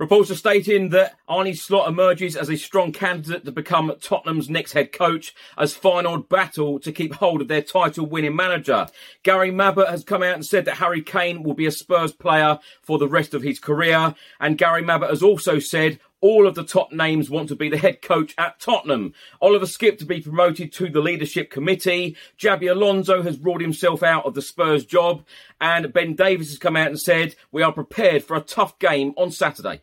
Reports are stating that Arnie Slot emerges as a strong candidate to become Tottenham's next head coach as final battle to keep hold of their title winning manager. Gary Mabbutt has come out and said that Harry Kane will be a Spurs player for the rest of his career. And Gary Mabbutt has also said all of the top names want to be the head coach at Tottenham. Oliver Skipp to be promoted to the leadership committee. Xabi Alonso has ruled himself out of the Spurs job. And Ben Davies has come out and said, we are prepared for a tough game on Saturday.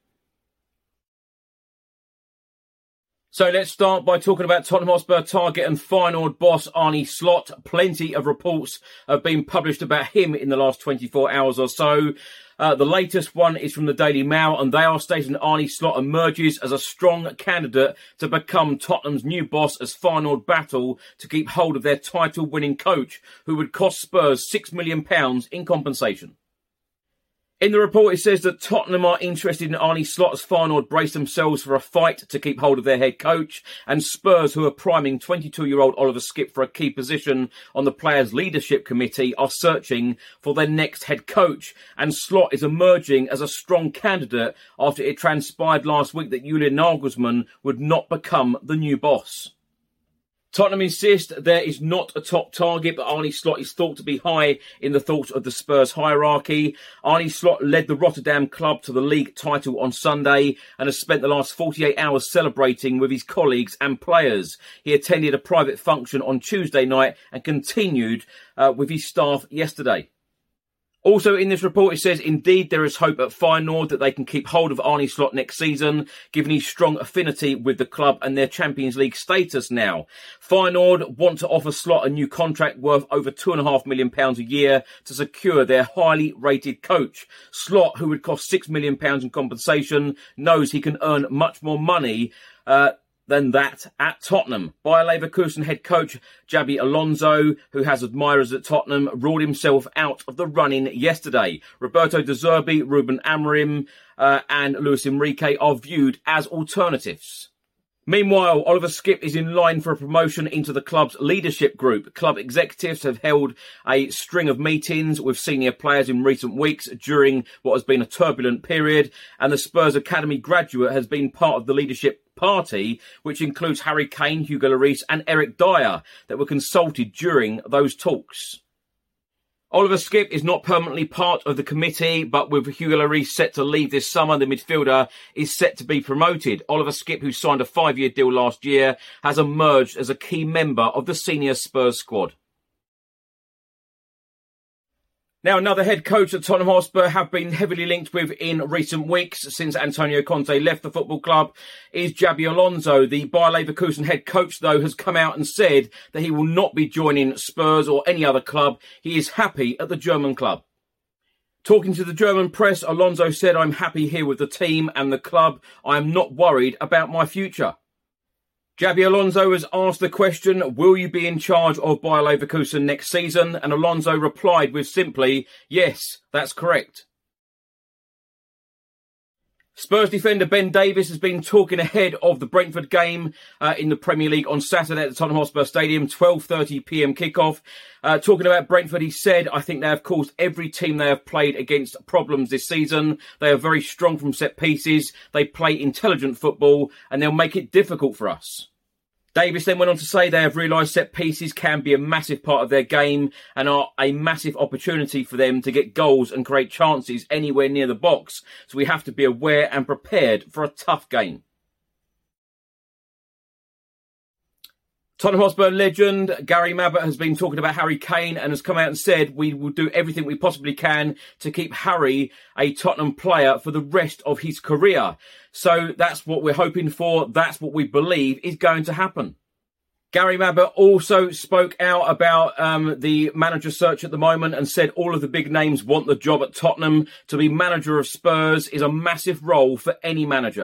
So let's start by talking about Tottenham Hotspur target and Feyenoord boss Arnie Slot. Plenty of reports have been published about him in the last 24 hours or so. Uh, the latest one is from the Daily Mail, and they are stating Arnie Slot emerges as a strong candidate to become Tottenham's new boss as Feyenoord battle to keep hold of their title-winning coach, who would cost Spurs £6 million in compensation. In the report, it says that Tottenham are interested in Arnie Slot as Feyenoord brace themselves for a fight to keep hold of their head coach, and Spurs, who are priming 22-year-old Oliver Skipp for a key position on the players' leadership committee, are searching for their next head coach. And Slot is emerging as a strong candidate after it transpired last week that Julian Nagelsmann would not become the new boss. Tottenham insist there is not a top target, but Arnie Slot is thought to be high in the thoughts of the Spurs hierarchy. Arnie Slot led the Rotterdam club to the league title on Sunday and has spent the last 48 hours celebrating with his colleagues and players. He attended a private function on Tuesday night and continued uh, with his staff yesterday. Also in this report, it says, indeed, there is hope at Feyenoord that they can keep hold of Arnie Slot next season, given his strong affinity with the club and their Champions League status now. Feyenoord want to offer Slot a new contract worth over two and a half million pounds a year to secure their highly rated coach. Slot, who would cost six million pounds in compensation, knows he can earn much more money, uh, than that at Tottenham. Bayer Leverkusen head coach Xabi Alonso, who has admirers at Tottenham, ruled himself out of the running yesterday. Roberto De Zerbi, Ruben Amorim, uh, and Luis Enrique are viewed as alternatives. Meanwhile, Oliver Skipp is in line for a promotion into the club's leadership group. Club executives have held a string of meetings with senior players in recent weeks during what has been a turbulent period, and the Spurs Academy graduate has been part of the leadership party, which includes Harry Kane, Hugo Lloris, and Eric Dier, that were consulted during those talks. Oliver Skipp is not permanently part of the committee, but with Hugo Lloris set to leave this summer, the midfielder is set to be promoted. Oliver Skipp, who signed a five-year deal last year, has emerged as a key member of the senior Spurs squad. Now, another head coach at Tottenham Hotspur have been heavily linked with in recent weeks since Antonio Conte left the football club is Xabi Alonso. The Bayer Leverkusen head coach, though, has come out and said that he will not be joining Spurs or any other club. He is happy at the German club. Talking to the German press, Alonso said, I'm happy here with the team and the club. I am not worried about my future. Xabi Alonso has asked the question, will you be in charge of Bayer Leverkusen next season? And Alonso replied with simply, yes, that's correct. Spurs defender Ben Davies has been talking ahead of the Brentford game uh, in the Premier League on Saturday at the Tottenham Hotspur Stadium, 12.30pm kickoff. Uh, talking about Brentford, he said, I think they have caused every team they have played against problems this season. They are very strong from set pieces. They play intelligent football and they'll make it difficult for us. Davies then went on to say they have realised set pieces can be a massive part of their game and are a massive opportunity for them to get goals and create chances anywhere near the box. So we have to be aware and prepared for a tough game. Tottenham Hotspur legend Gary Mabbutt has been talking about Harry Kane and has come out and said we will do everything we possibly can to keep Harry a Tottenham player for the rest of his career. So that's what we're hoping for. That's what we believe is going to happen. Gary Mabbutt also spoke out about um, the manager search at the moment and said all of the big names want the job at Tottenham. To be manager of Spurs is a massive role for any manager.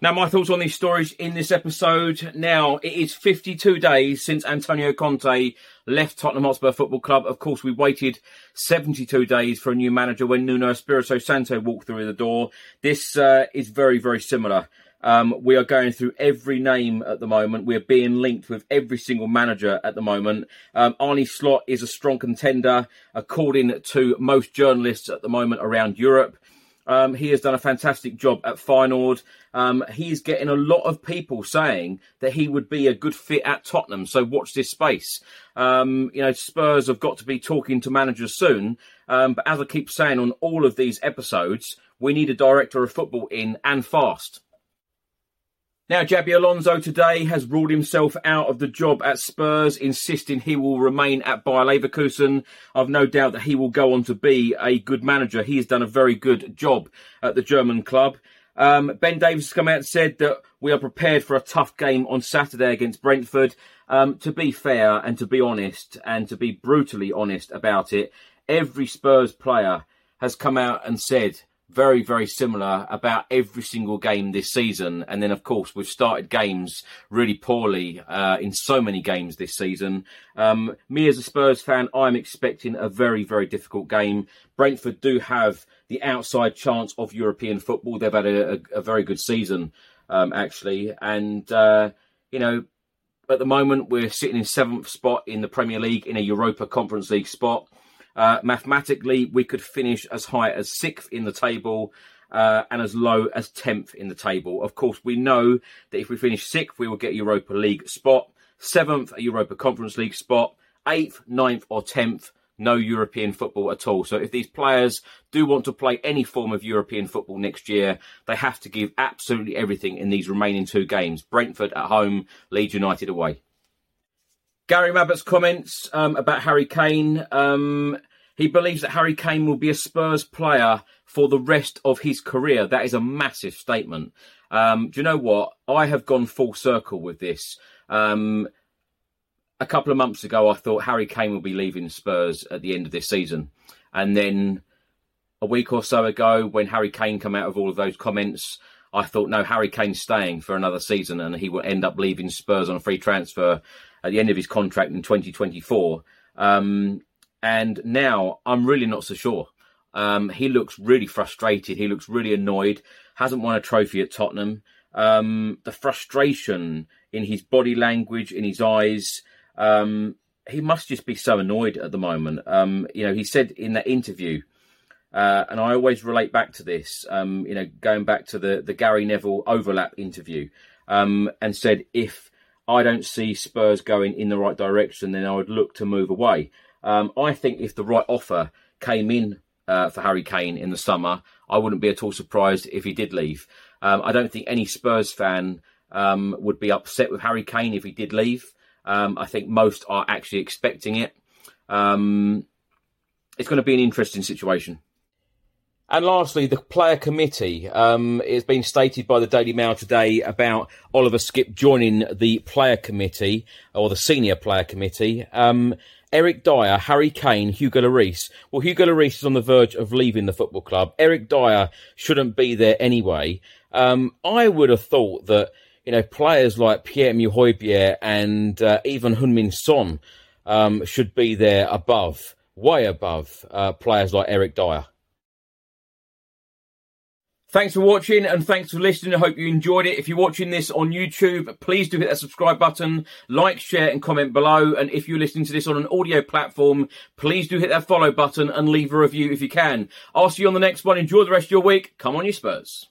Now, my thoughts on these stories in this episode. Now, it is 52 days since Antonio Conte left Tottenham Hotspur Football Club. Of course, we waited 72 days for a new manager when Nuno Espirito Santo walked through the door. This uh, is very, very similar. Um, we are going through every name at the moment. We are being linked with every single manager at the moment. Um, Arne Slot is a strong contender, according to most journalists at the moment around Europe. Um, he has done a fantastic job at Feyenoord. Um, he's getting a lot of people saying that he would be a good fit at Tottenham. So watch this space. Um, you know, Spurs have got to be talking to managers soon. Um, but as I keep saying on all of these episodes, we need a director of football in and fast. Now, Xabi Alonso today has ruled himself out of the job at Spurs, insisting he will remain at Bayer Leverkusen. I've no doubt that he will go on to be a good manager. He has done a very good job at the German club. Um, ben Davies has come out and said that we are prepared for a tough game on Saturday against Brentford. Um, to be fair and to be honest and to be brutally honest about it, every Spurs player has come out and said very, very similar about every single game this season. And then, of course, we've started games really poorly uh, in so many games this season. Um, me as a Spurs fan, I'm expecting a very, very difficult game. Brentford do have the outside chance of European football. They've had a, a, a very good season, um, actually. And, uh, you know, at the moment, we're sitting in seventh spot in the Premier League in a Europa Conference League spot. Uh, mathematically, we could finish as high as sixth in the table uh, and as low as 10th in the table. Of course, we know that if we finish sixth, we will get Europa League spot, seventh, a Europa Conference League spot, eighth, ninth, or 10th, no European football at all. So if these players do want to play any form of European football next year, they have to give absolutely everything in these remaining two games Brentford at home, Leeds United away. Gary Mabbutt's comments um, about Harry Kane. Um, he believes that Harry Kane will be a Spurs player for the rest of his career. That is a massive statement. Um, do you know what? I have gone full circle with this. Um, a couple of months ago, I thought Harry Kane will be leaving Spurs at the end of this season. And then a week or so ago when Harry Kane came out of all of those comments. I thought, no, Harry Kane's staying for another season and he will end up leaving Spurs on a free transfer at the end of his contract in 2024. Um, and now I'm really not so sure. Um, he looks really frustrated. He looks really annoyed. Hasn't won a trophy at Tottenham. Um, the frustration in his body language, in his eyes, um, he must just be so annoyed at the moment. Um, you know, he said in that interview, uh, and I always relate back to this. Um, you know, going back to the the Gary Neville overlap interview, um, and said if I don't see Spurs going in the right direction, then I would look to move away. Um, I think if the right offer came in uh, for Harry Kane in the summer, I wouldn't be at all surprised if he did leave. Um, I don't think any Spurs fan um, would be upset with Harry Kane if he did leave. Um, I think most are actually expecting it. Um, it's going to be an interesting situation. And lastly, the player committee. Um, it's been stated by the Daily Mail today about Oliver Skipp joining the player committee or the senior player committee. Um, Eric Dier, Harry Kane, Hugo Lloris. Well, Hugo Lloris is on the verge of leaving the football club. Eric Dier shouldn't be there anyway. Um, I would have thought that you know players like Pierre-Emile and uh, even Heung-min Son um, should be there above, way above uh, players like Eric Dier. Thanks for watching and thanks for listening. I hope you enjoyed it. If you're watching this on YouTube, please do hit that subscribe button, like, share, and comment below. And if you're listening to this on an audio platform, please do hit that follow button and leave a review if you can. I'll see you on the next one. Enjoy the rest of your week. Come on, you Spurs.